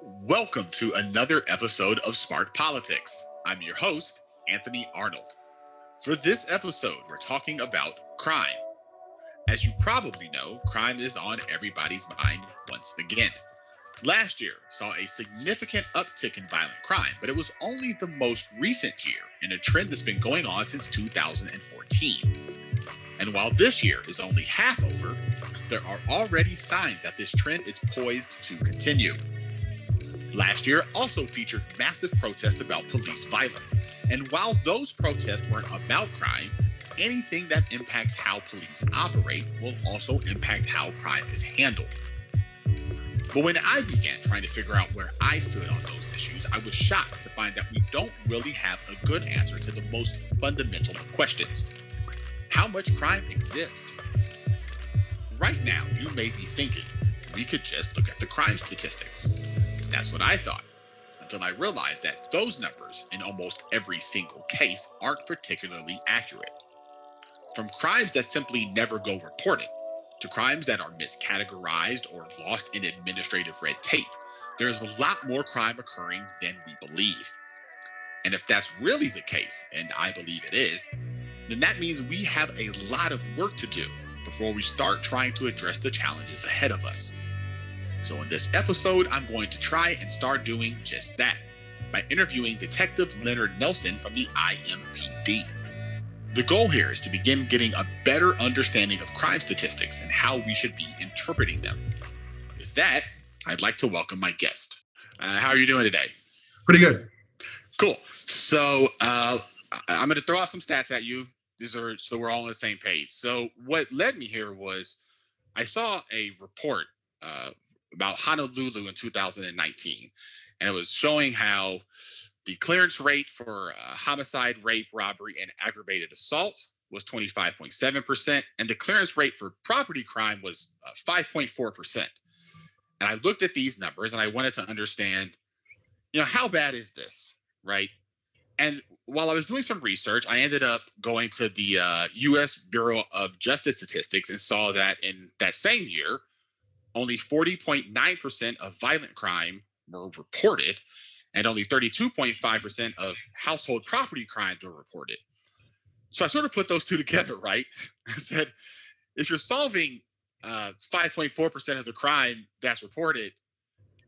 Welcome to another episode of Smart Politics. I'm your host, Anthony Arnold. For this episode, we're talking about crime. As you probably know, crime is on everybody's mind once again. Last year saw a significant uptick in violent crime, but it was only the most recent year in a trend that's been going on since 2014. And while this year is only half over, there are already signs that this trend is poised to continue. Last year also featured massive protests about police violence. And while those protests weren't about crime, anything that impacts how police operate will also impact how crime is handled. But when I began trying to figure out where I stood on those issues, I was shocked to find that we don't really have a good answer to the most fundamental questions. How much crime exists? Right now, you may be thinking, we could just look at the crime statistics. That's what I thought, until I realized that those numbers in almost every single case aren't particularly accurate. From crimes that simply never go reported to crimes that are miscategorized or lost in administrative red tape, there's a lot more crime occurring than we believe. And if that's really the case, and I believe it is, then that means we have a lot of work to do before we start trying to address the challenges ahead of us. So, in this episode, I'm going to try and start doing just that by interviewing Detective Leonard Nelson from the IMPD. The goal here is to begin getting a better understanding of crime statistics and how we should be interpreting them. With that, I'd like to welcome my guest. Uh, how are you doing today? Pretty good. Cool. So, uh, I'm going to throw out some stats at you. These are so we're all on the same page. So, what led me here was I saw a report uh, about Honolulu in 2019, and it was showing how the clearance rate for uh, homicide, rape, robbery, and aggravated assault was 25.7%, and the clearance rate for property crime was uh, 5.4%. And I looked at these numbers and I wanted to understand, you know, how bad is this, right? And while I was doing some research, I ended up going to the uh, U.S. Bureau of Justice Statistics and saw that in that same year, only 40.9% of violent crime were reported, and only 32.5% of household property crimes were reported. So I sort of put those two together, right? I said, if you're solving uh, 5.4% of the crime that's reported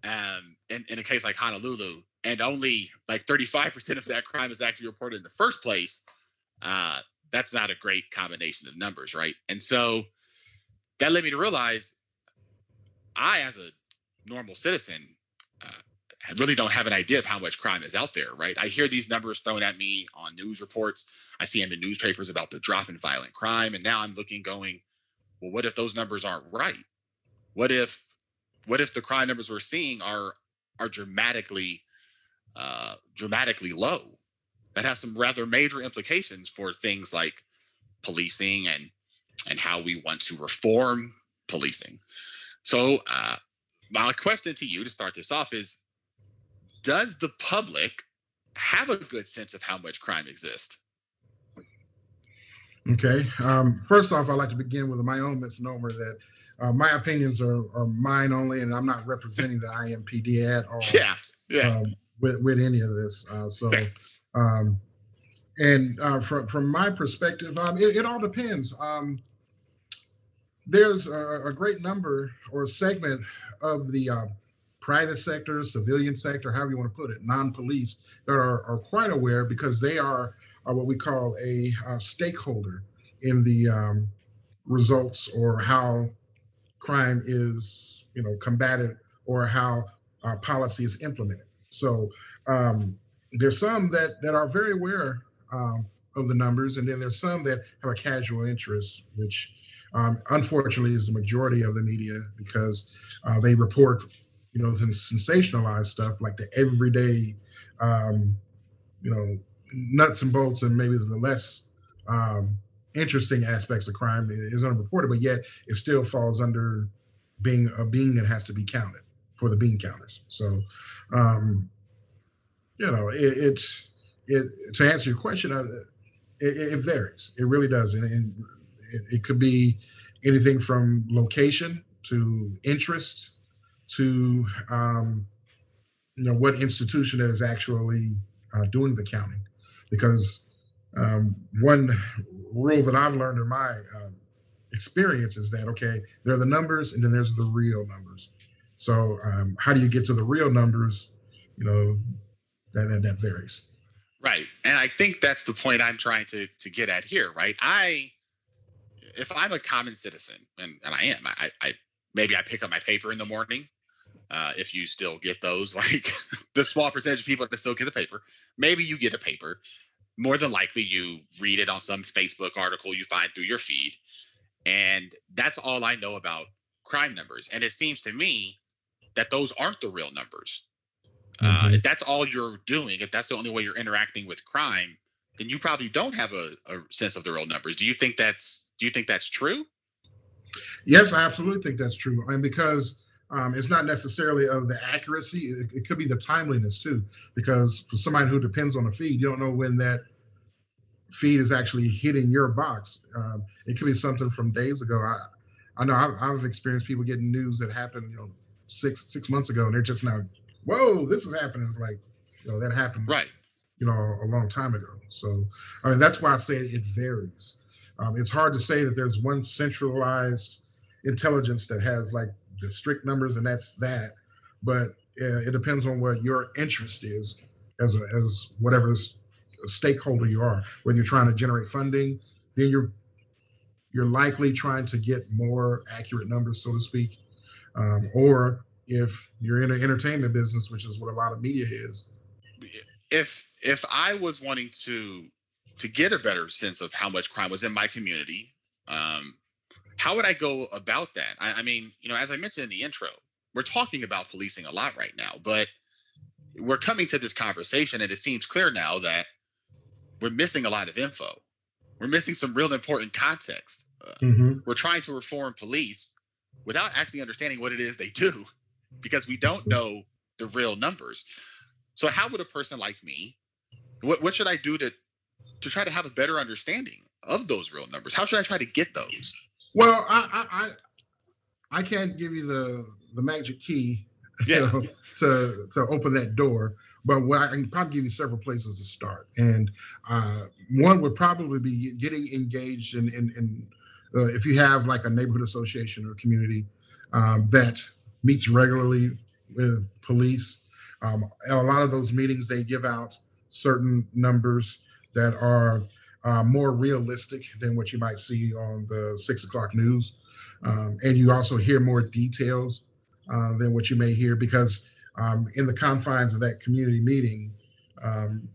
um, in, in a case like Honolulu, and only like 35% of that crime is actually reported in the first place, uh, that's not a great combination of numbers, right? And so that led me to realize I, as a normal citizen, uh, really don't have an idea of how much crime is out there, right? I hear these numbers thrown at me on news reports. I see them in the newspapers about the drop in violent crime, and now I'm looking, going, well, what if those numbers aren't right? What if, what if the crime numbers we're seeing are are dramatically, uh, dramatically low? That has some rather major implications for things like policing and and how we want to reform policing. So, uh, my question to you to start this off is Does the public have a good sense of how much crime exists? Okay. Um, first off, I'd like to begin with my own misnomer that uh, my opinions are, are mine only, and I'm not representing the IMPD at all. Yeah. Yeah. Um, with, with any of this. Uh, so, um, and uh, from, from my perspective, um, it, it all depends. Um, there's a, a, great number or a segment of the uh, private sector, civilian sector, however you want to put it, non-police, that are, are quite aware because they are, are what we call a, a stakeholder in the um, results or how crime is, you know, combated or how uh, policy is implemented. So um, there's some that that are very aware um, of the numbers, and then there's some that have a casual interest, which um, unfortunately is the majority of the media because uh, they report, you know, the sensationalized stuff like the everyday, um, you know, nuts and bolts and maybe the less um, interesting aspects of crime is unreported, but yet it still falls under being a being that has to be counted for the bean counters. So, um, you know, it, it's it to answer your question, uh, it, it, varies. It really does, and, and it, it, could be anything from location to interest to um, you know what institution is actually uh, doing the counting, because um, one rule that I've learned in my uh, experience is that okay, there are the numbers and then there's the real numbers. So um, how do you get to the real numbers? You know, that, that that varies. Right, and I think that's the point I'm trying to to get at here. Right, I if I'm a common citizen, and, and I am, I, I maybe I pick up my paper in the morning. Uh, if you still get those, like the small percentage of people that still get the paper, maybe you get a paper. More than likely, you read it on some Facebook article you find through your feed, and that's all I know about crime numbers. And it seems to me that those aren't the real numbers. Uh, mm-hmm. Uh, if that's all you're doing, if that's the only way you're interacting with crime, then you probably don't have a, a sense of the real numbers. Do you think that's do you think that's true? Yes, I absolutely think that's true. And because um, it's not necessarily of the accuracy, it, it, could be the timeliness too. Because for somebody who depends on a feed, you don't know when that feed is actually hitting your box. Um, it could be something from days ago. I, I know I've, I've, experienced people getting news that happened, you know, six six months ago, and they're just now, whoa, this is happening. It's like, you know, that happened, right? You know, a long time ago. So, I mean, that's why I say it varies. Um, it's hard to say that there's one centralized intelligence that has like the strict numbers and that's that, but uh, it depends on what your interest is as a, as whatever stakeholder you are. Whether you're trying to generate funding, then you're you're likely trying to get more accurate numbers, so to speak, um, or if you're in an entertainment business, which is what a lot of media is. If if I was wanting to to get a better sense of how much crime was in my community. Um, how would I go about that? I, I mean, you know, as I mentioned in the intro, we're talking about policing a lot right now, but we're coming to this conversation, and it seems clear now that we're missing a lot of info. We're missing some real important context. Uh, mm-hmm. We're trying to reform police without actually understanding what it is they do because we don't know the real numbers. So, how would a person like me, what, what should I do to to try to have a better understanding of those real numbers? How should I try to get those? Well, I I I, can't give you the the magic key yeah. to, to to open that door. But what I can probably give you several places to start, and uh, one would probably be getting engaged in in, in uh, if you have like a neighborhood association or community um, that meets regularly with police. Um, a lot of those meetings they give out certain numbers that are uh, more realistic than what you might see on the six o'clock news. Um, and you also hear more details uh, than what you may hear because um, in the confines of that community meeting, um,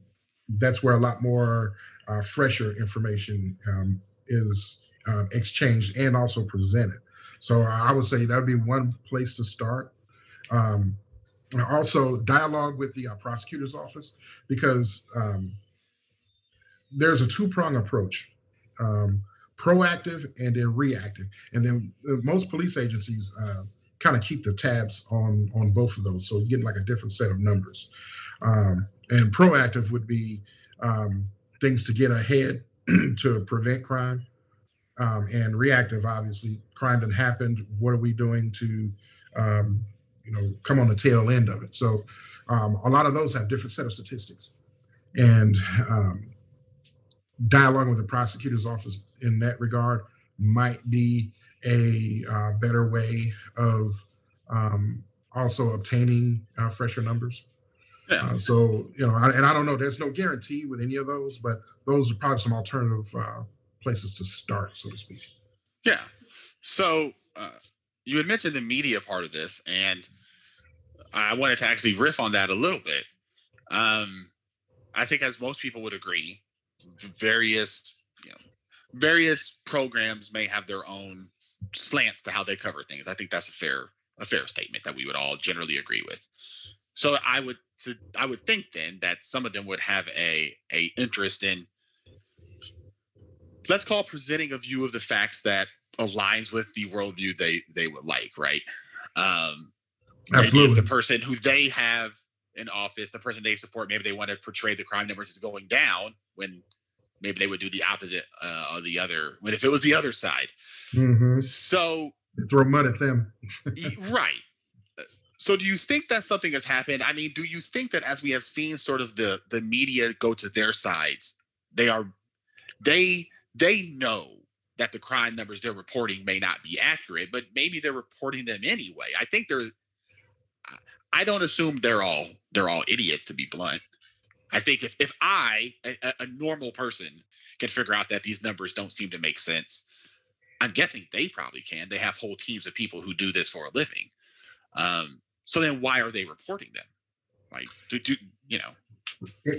that's where a lot more uh, fresher information um, is um, exchanged and also presented. So I would say that would be one place to start. Um, also, dialogue with the uh, prosecutor's office because um, there's a two prong approach um, proactive and then reactive. And then uh, most police agencies uh, kind of keep the tabs on on both of those. So you get like a different set of numbers. Um, and proactive would be um, things to get ahead to prevent crime. Um, and reactive, obviously, crime that happened. What are we doing to, um, you know, come on the tail end of it? So, um, a lot of those have different set of statistics, and um, dialogue with the prosecutor's office in that regard might be a uh, better way of um, also obtaining uh, fresher numbers. Yeah. Uh, so you know, I, and I don't know. There's no guarantee with any of those, but those are probably some alternative uh, places to start, so to speak. Yeah. So uh, you had mentioned the media part of this, and I wanted to actually riff on that a little bit. Um, I think, as most people would agree, various you know, various programs may have their own slants to how they cover things. I think that's a fair a fair statement that we would all generally agree with. So I would to, I would think then that some of them would have a a interest in let's call presenting a view of the facts that aligns with the worldview they they would like, right? Um, Absolutely. The person who they have in office, the person they support, maybe they want to portray the crime numbers as going down when maybe they would do the opposite uh, of the other. When if it was the other side, mm-hmm. so throw mud at them, right. So do you think that something has happened? I mean, do you think that as we have seen sort of the the media go to their sides, they are they they know that the crime numbers they're reporting may not be accurate, but maybe they're reporting them anyway. I think they're I don't assume they're all they're all idiots to be blunt. I think if if I a, a normal person can figure out that these numbers don't seem to make sense, I'm guessing they probably can. They have whole teams of people who do this for a living. Um, so then why are they reporting them? Like, do, do you know?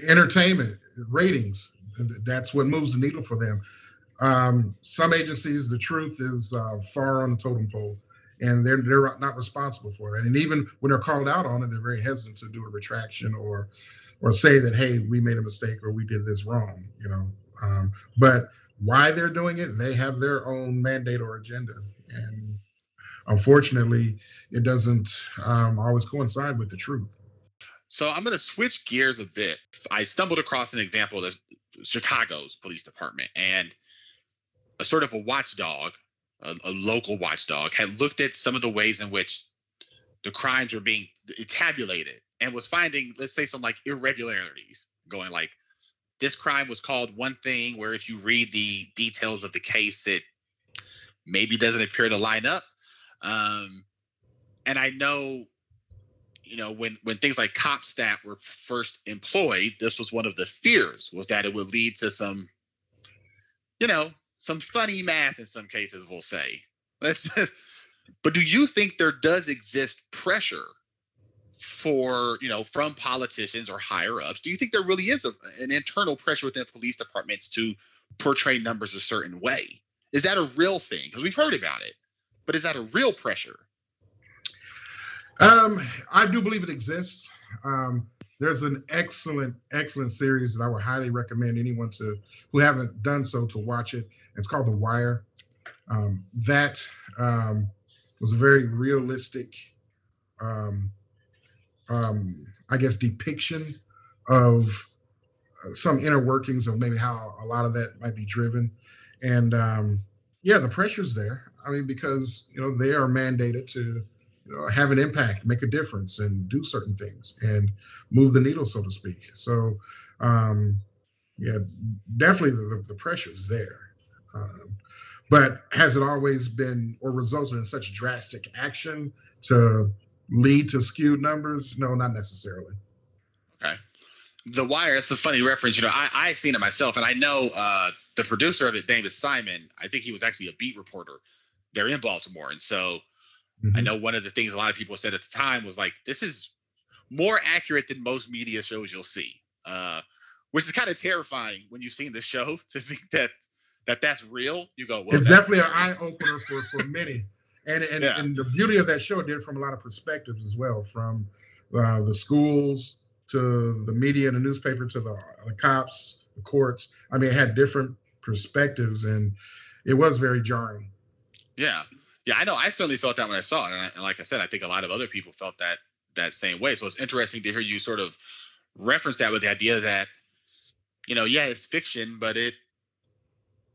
Entertainment ratings. That's what moves the needle for them. Um, some agencies, the truth is uh, far on the totem pole, and they're they're not responsible for that. And even when they're called out on it, they're very hesitant to do a retraction or or say that hey, we made a mistake or we did this wrong. You know, um, but why they're doing it, they have their own mandate or agenda, and unfortunately, it doesn't um, always coincide with the truth. So I'm going to switch gears a bit. I stumbled across an example of Chicago's police department, and a sort of a watchdog, a, a local watchdog, had looked at some of the ways in which the crimes were being tabulated and was finding, let's say, some like irregularities, going like, this crime was called one thing, where if you read the details of the case, it maybe doesn't appear to line up. Um, and I know, you know, when when things like CompStat were first employed, this was one of the fears was that it would lead to some, you know, some funny math in some cases. We'll say. Let's just, but do you think there does exist pressure for you know from politicians or higher ups? Do you think there really is a, an internal pressure within police departments to portray numbers a certain way? Is that a real thing? Because we've heard about it but is that a real pressure? Um i do believe it exists. Um there's an excellent excellent series that i would highly recommend anyone to who haven't done so to watch it it's called the wire um, that um, was a very realistic um, um, I guess, depiction of uh, some inner workings of maybe how a lot of that might be driven. And um, yeah, the pressure's there. I mean, because you know they are mandated to you know, have an impact, make a difference, and do certain things and move the needle, so to speak. So, um, yeah, definitely the, the pressure's there. Um, but has it always been or resulted in such drastic action to lead to skewed numbers? No, not necessarily. Okay. The Wire, that's a funny reference. You know, I, I've seen it myself, and I know uh, the producer of it, David Simon, I think he was actually a beat reporter there in Baltimore. And so mm-hmm. I know one of the things a lot of people said at the time was like, this is more accurate than most media shows you'll see, uh, which is kind of terrifying when you've seen the show to think that that that's real. You go, well, it's definitely an eye opener for, for many and and, yeah. and the beauty of that show did from a lot of perspectives as well, from uh, the schools to the media and the newspaper to the, the cops, the courts. I mean, it had different perspectives, and it was very jarring. Yeah, yeah, I know. I certainly felt that when I saw it, and, I, and like I said, I think a lot of other people felt that that same way. So it's interesting to hear you sort of reference that with the idea that you know, yeah, it's fiction, but it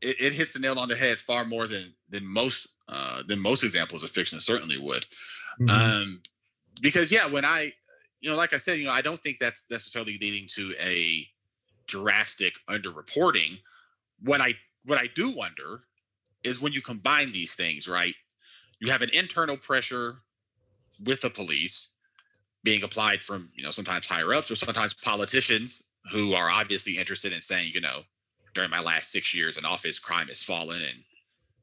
it, it hits the nail on the head far more than than most uh, than most examples of fiction certainly would. Mm-hmm. Um, because yeah, when I, you know, like I said, you know, I don't think that's necessarily leading to a drastic underreporting. What I what I do wonder is when you combine these things, right? You have an internal pressure with the police being applied from, you know, sometimes higher ups or sometimes politicians who are obviously interested in saying, you know, during my last six years in office, crime has fallen and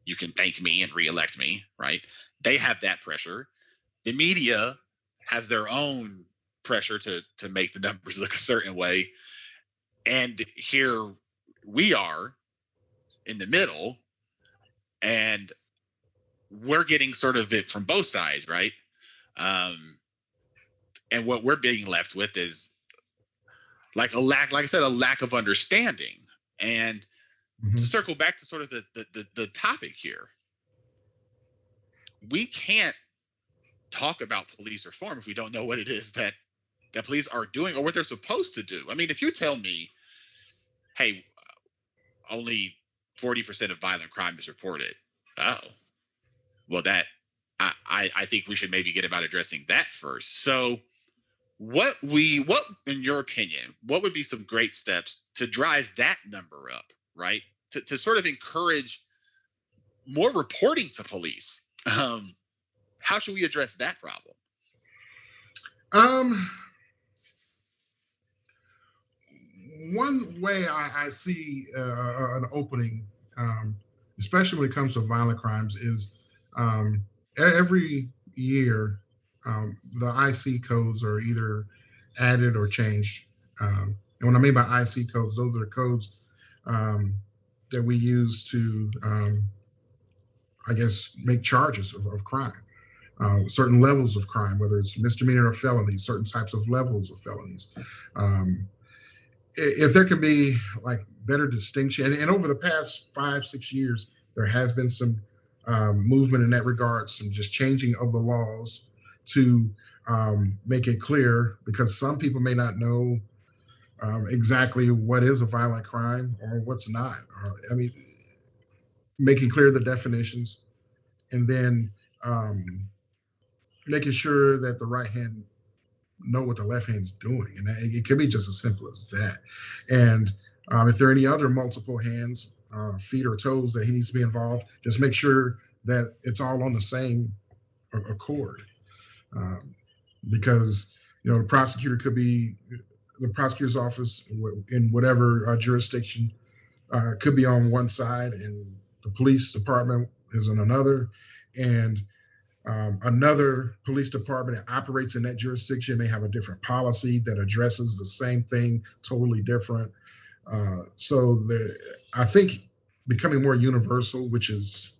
you can thank me and reelect me, right? They have that pressure. The media has their own pressure to to make the numbers look a certain way. And here we are in the middle and we're getting sort of it from both sides, right? Um, and what we're being left with is like a lack, like I said, a lack of understanding. And mm-hmm. to circle back to sort of the, the, the the topic here, we can't talk about police reform if we don't know what it is that that police are doing or what they're supposed to do. I mean, if you tell me, hey, only 40% of violent crime is reported, oh, well, that I, I, I think we should maybe get about addressing that first. So, what we what in your opinion, what would be some great steps to drive that number up, right? To to sort of encourage more reporting to police. Um, how should we address that problem? Um, one way I, I see uh, an opening, um, especially when it comes to violent crimes, is um, every year um, the IC codes are either added or changed. Um, and what I mean by IC codes, those are codes um, that we use to, um, I guess, make charges of, of crime. Uh, certain levels of crime, whether it's misdemeanor or felony, certain types of levels of felonies. Um, if there can be like better distinction, and, and, over the past five, six years, there has been some um, movement in that regard, some just changing of the laws to um, make it clear, because some people may not know um, exactly what is a violent crime or what's not. Or, I mean, making clear the definitions, and then um, making sure that the right hand know what the left hand's doing, and it can be just as simple as that. And um, if there are any other multiple hands, uh, feet or toes that he needs to be involved, just make sure that it's all on the same accord. Um, because you know the prosecutor could be the prosecutor's office in whatever uh, jurisdiction uh, could be on one side, and the police department is on another, and um, another police department that operates in that jurisdiction may have a different policy that addresses the same thing, totally different. Uh, so the, I think becoming more universal, which is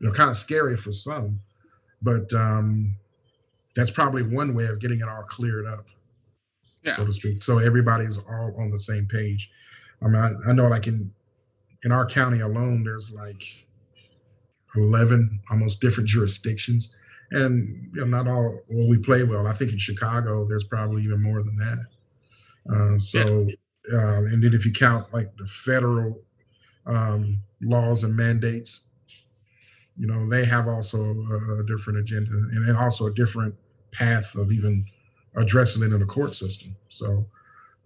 you know kind of scary for some, but um, that's probably one way of getting it all cleared up, yeah. so to speak. So everybody's all on the same page. I mean, I, I know like in in our county alone, there's like 11 almost different jurisdictions. And you know, not all well, we play well. I think in Chicago, there's probably even more than that. Uh, so, uh, and then if you count like the federal um, laws and mandates, you know, they have also a, a different agenda and, and, also a different path of even addressing it in the court system. So,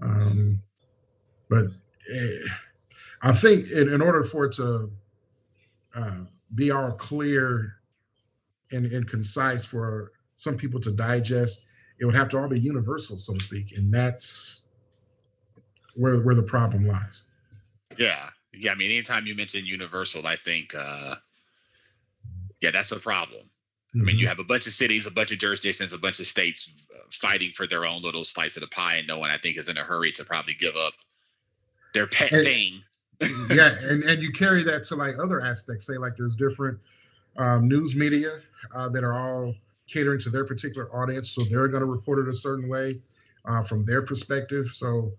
um, but eh, I think in, in, order for it to uh, be all clear and, and concise for some people to digest, it would have to all be universal, so to speak. And that's where where the problem lies. Yeah. Yeah. I mean, anytime you mention universal, I think uh yeah, that's a problem. Mm-hmm. I mean, you mm-hmm. have a bunch of cities, a bunch of jurisdictions, a bunch of states uh, fighting for their own little slice of the pie, and no one I think is in a hurry to probably give up their pet and, thing yeah, and, and you carry that to like other aspects. Say like there's different um, news media uh, that are all catering to their particular audience, so they're going to report it a certain way uh, from their perspective. So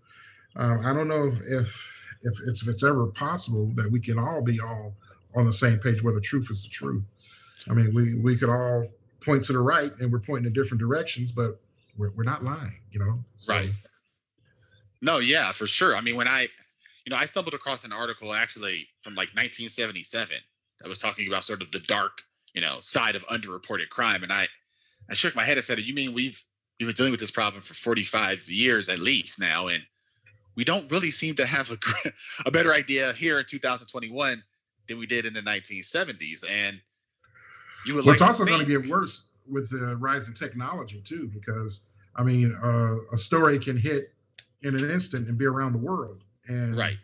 um, I don't know if, if if it's if it's ever possible that we can all be all on the same page where the truth is the truth. I mean, we we could all point to the right and we're pointing in different directions, but we're, we're not lying, you know. So, right. No, yeah, for sure. I mean, when I you know, I stumbled across an article actually from like 1977 that was talking about sort of the dark, you know, side of underreported crime. And I, I shook my head. I said, "You mean we've we've been dealing with this problem for 45 years at least now, and we don't really seem to have a, a better idea here in 2021 than we did in the 1970s." And you would well, like it's also going to get worse with the rise in technology too, because I mean, uh, a story can hit in an instant and be around the world and right.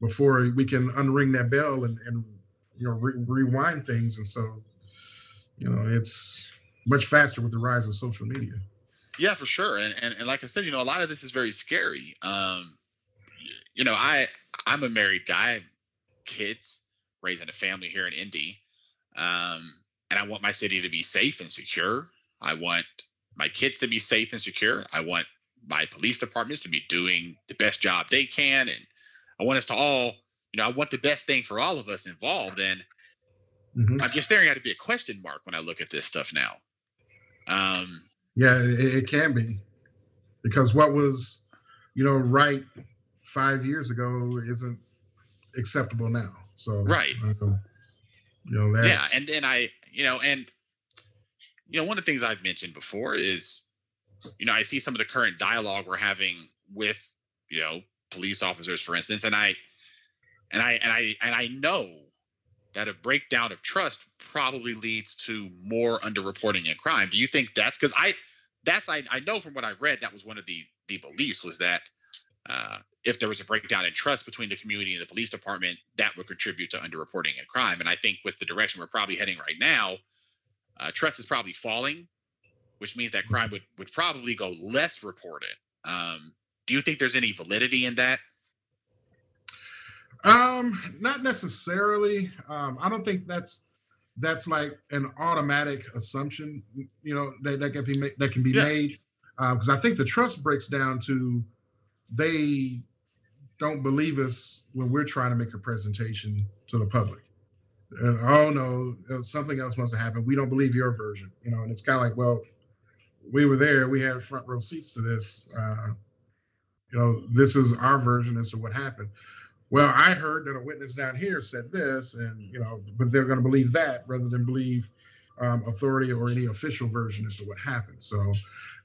before we can unring that bell and, and you know re- rewind things and so you know it's much faster with the rise of social media. Yeah for sure and, and and like i said you know a lot of this is very scary. Um you know i i'm a married guy kids raising a family here in indy. Um and i want my city to be safe and secure i want my kids to be safe and secure i want my police departments to be doing the best job they can. And I want us to all, you know, I want the best thing for all of us involved. And mm-hmm. I'm just staring at it be a question mark when I look at this stuff now. Um, yeah, it, it can be because what was, you know, right five years ago isn't acceptable now. So right, um, you know, yeah, and then I, you know, and you know, one of the things I've mentioned before is, you know, I see some of the current dialogue we're having with, you know, police officers, for instance, and I, and I, and I, and I know that a breakdown of trust probably leads to more underreporting and crime. Do you think that's because I, that's I, I know from what I've read that was one of the the beliefs was that uh, if there was a breakdown in trust between the community and the police department, that would contribute to underreporting and crime. And I think with the direction we're probably heading right now, uh, trust is probably falling, which means that crime would would probably go less reported. Um, do you think there's any validity in that? Um, not necessarily. Um, I don't think that's that's like an automatic assumption, you know, that, that can be made, that can be yeah. made. Because um, I think the trust breaks down to they don't believe us when we're trying to make a presentation to the public. And, oh no, uh, something else must have happened. We don't believe your version, you know. And it's kind of like, well, we were there. We had front row seats to this. Uh, you know, this is our version as to what happened. Well, I heard that a witness down here said this, and you know, but they're going to believe that rather than believe um, authority or any official version as to what happened. So,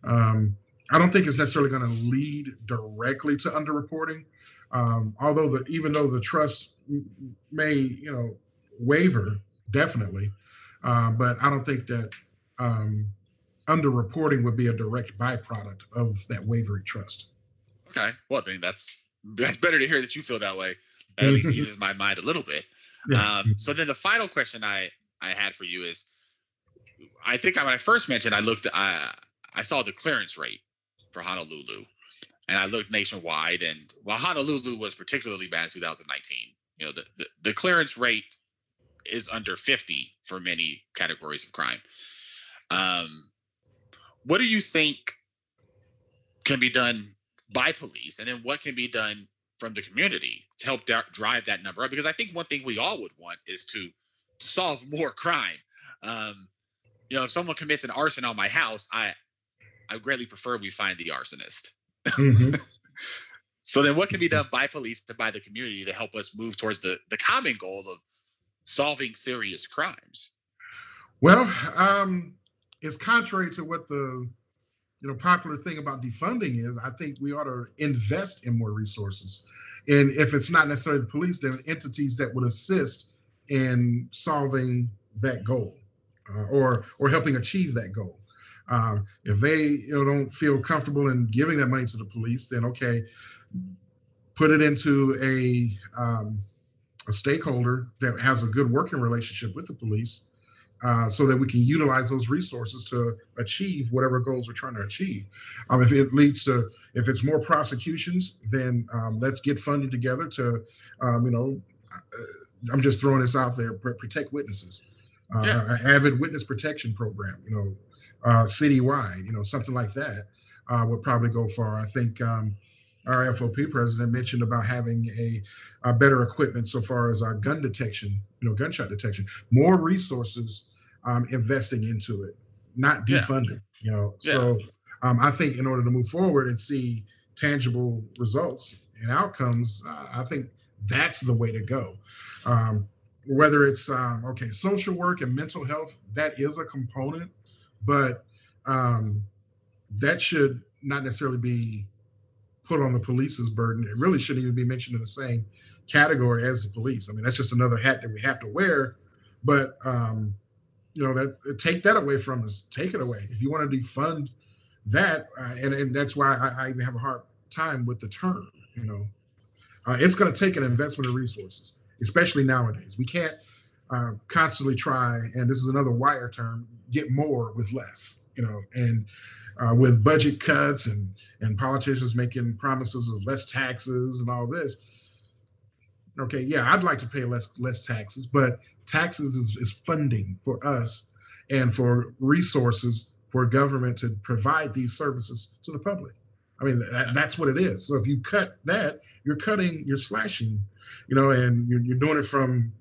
um, I don't think it's necessarily going to lead directly to underreporting. Um, although the even though the trust may you know waver definitely, uh, but I don't think that um, underreporting would be a direct byproduct of that wavering trust. Okay, well, I think that's that's better to hear that you feel that way. That at least eases my mind a little bit. Yeah. Um, so then the final question I I had for you is, I think when I first mentioned, I looked, I I saw the clearance rate for Honolulu. And I looked nationwide, and while Honolulu was particularly bad in 2019, you know, the, the, the clearance rate is under 50 for many categories of crime. Um, what do you think can be done by police, and then what can be done from the community to help drive that number up? Because I think one thing we all would want is to, to solve more crime. Um, you know, if someone commits an arson on my house, I I greatly prefer we find the arsonist. Mm-hmm. so then what can be done by police and by the community to help us move towards the, the common goal of solving serious crimes? Well, um, it's contrary to what the you know popular thing about defunding is. I think we ought to invest in more resources, and if it's not necessarily the police, then entities that would assist in solving that goal uh, or or helping achieve that goal. Um, if they you know, don't feel comfortable in giving that money to the police, then okay, put it into a um, a stakeholder that has a good working relationship with the police, uh, so that we can utilize those resources to achieve whatever goals we're trying to achieve. Um, if it leads to, if it's more prosecutions, then um, let's get funding together to, um, you know, uh, I'm just throwing this out there, protect witnesses. Uh, yeah. avid witness protection program, you know, uh, citywide, you know, something like that uh, would probably go far. I think um, our FOP president mentioned about having a, a, better equipment so far as our gun detection, you know, gunshot detection, more resources um, investing into it, not defunding, yeah. you know. Yeah. So um, I think in order to move forward and see tangible results and outcomes, uh, I think that's the way to go. Um, whether it's um, okay, social work and mental health, that is a component but um, that should not necessarily be put on the police's burden. It really shouldn't even be mentioned in the same category as the police. I mean, that's just another hat that we have to wear. But um, you know, that take that away from us. Take it away. If you want to defund that, uh, and and that's why I, I, even have a hard time with the term. You know, uh, it's going to take an investment of resources, especially nowadays. We can't uh, constantly try, and this is another wire term, get more with less, you know, and uh, with budget cuts and and politicians making promises of less taxes and all this. Okay, yeah, I'd like to pay less less taxes, but taxes is, is funding for us and for resources for government to provide these services to the public. I mean, that, that's what it is. So if you cut that, you're cutting, you're slashing, you know, and you're, you're doing it from,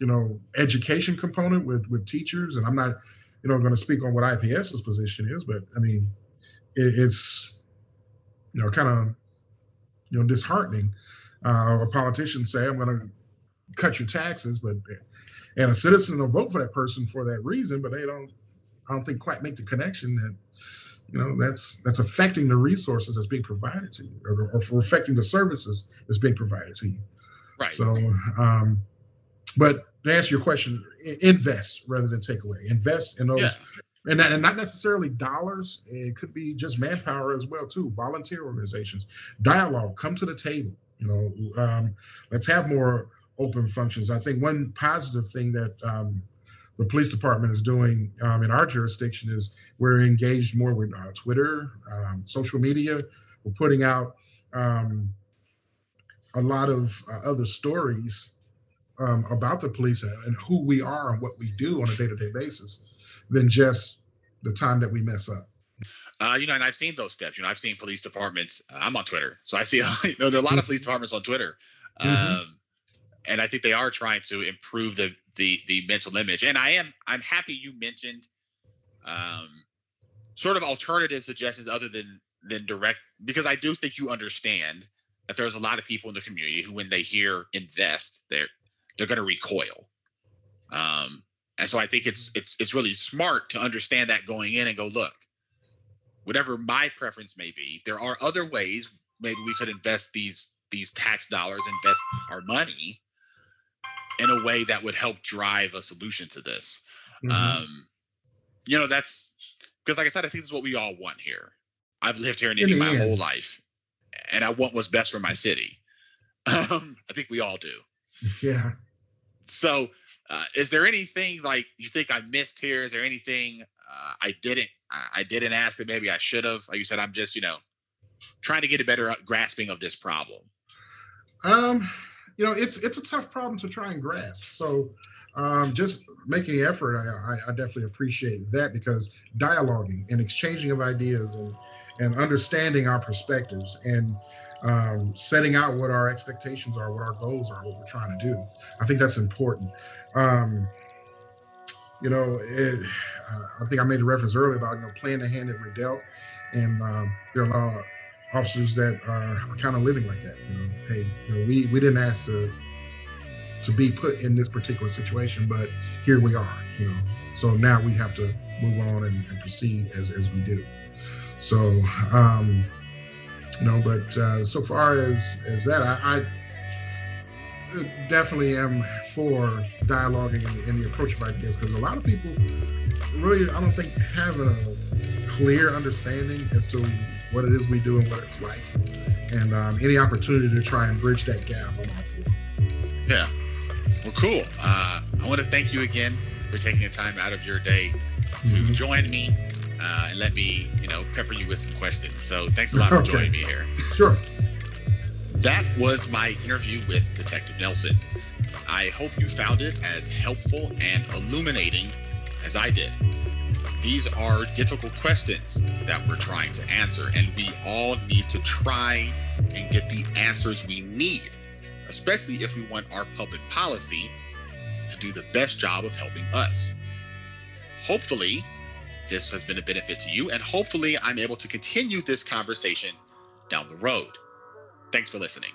you know, education component with with teachers. And I'm not you know, going to speak on what IPS's position is, but I mean, it, it's you know kind of you know disheartening. Uh, a politician say, "I'm going to cut your taxes," but and a citizen will vote for that person for that reason, but they don't I don't think quite make the connection that you know that's that's affecting the resources that's being provided to you or, or affecting the services that's being provided to you right so um but to answer your question invest rather than take away. Invest in those yeah. and, that, and not necessarily dollars. It could be just manpower as well too. Volunteer organizations. Dialogue. Come to the table you know. Um, let's have more open functions. I think one positive thing that um, the police department is doing um, in our jurisdiction is we're engaged more with uh, Twitter, um, social media. We're putting out um, a lot of uh, other stories um, about the police and who we are and what we do on a day-to-day basis than just the time that we mess up. Uh, you know, and I've seen those steps. You know, I've seen police departments. Uh, I'm on Twitter, so I see. You know, there are a lot of police departments on Twitter. Mm-hmm. Um, and I think they are trying to improve the the the mental image. And I am I'm happy you mentioned um, sort of alternative suggestions other than than direct because I do think you understand that there's a lot of people in the community who, when they hear invest, they're they're going to recoil. Um, and so I think it's it's it's really smart to understand that going in and go look. Whatever my preference may be, there are other ways maybe we could invest these these tax dollars, invest our money in a way that would help drive a solution to this. Mm-hmm. Um, you know, that's because, like I said, I think that's what we all want here. I've lived here in Indy my whole life, and I want what's best for my city. Um, I think we all do. Yeah. So, uh, is there anything like you think I missed here? Is there anything uh, I didn't I didn't ask that maybe I should have? Like you said, I'm just you know trying to get a better uh, grasping of this problem. Um, you know, it's it's a tough problem to try and grasp. So um, just making effort, I, I, definitely appreciate that because dialoguing and exchanging of ideas and and understanding our perspectives and um, setting out what our expectations are, what our goals are, what we're trying to do. I think that's important. Um, you know, it, uh, I think I made a reference earlier about you know playing the hand that we're dealt, and um, there are a lot of officers that are, are kind of living like that. You know, hey, you know, we we didn't ask to to be put in this particular situation, but here we are. You know, so now we have to move on and, and proceed as as we do. So, um, you know, but uh, so far as as that, I, I definitely am for dialoguing and, and the approach of ideas because a lot of people really, I don't think, have a clear understanding as to what it is we do and what it's like. And um, any opportunity to try and bridge that gap, I'm all for. Yeah. Well, cool. Uh, I want to thank you again for taking the time out of your day to mm-hmm. join me uh, and let me, you know, pepper you with some questions. So thanks a lot for joining me here. Sure. That was my interview with Detective Nelson. I hope you found it as helpful and illuminating as I did. These are difficult questions that we're trying to answer, and we all need to try and get the answers we need, especially if we want our public policy to do the best job of helping us. Hopefully, this has been a benefit to you, and hopefully, I'm able to continue this conversation down the road. Thanks for listening.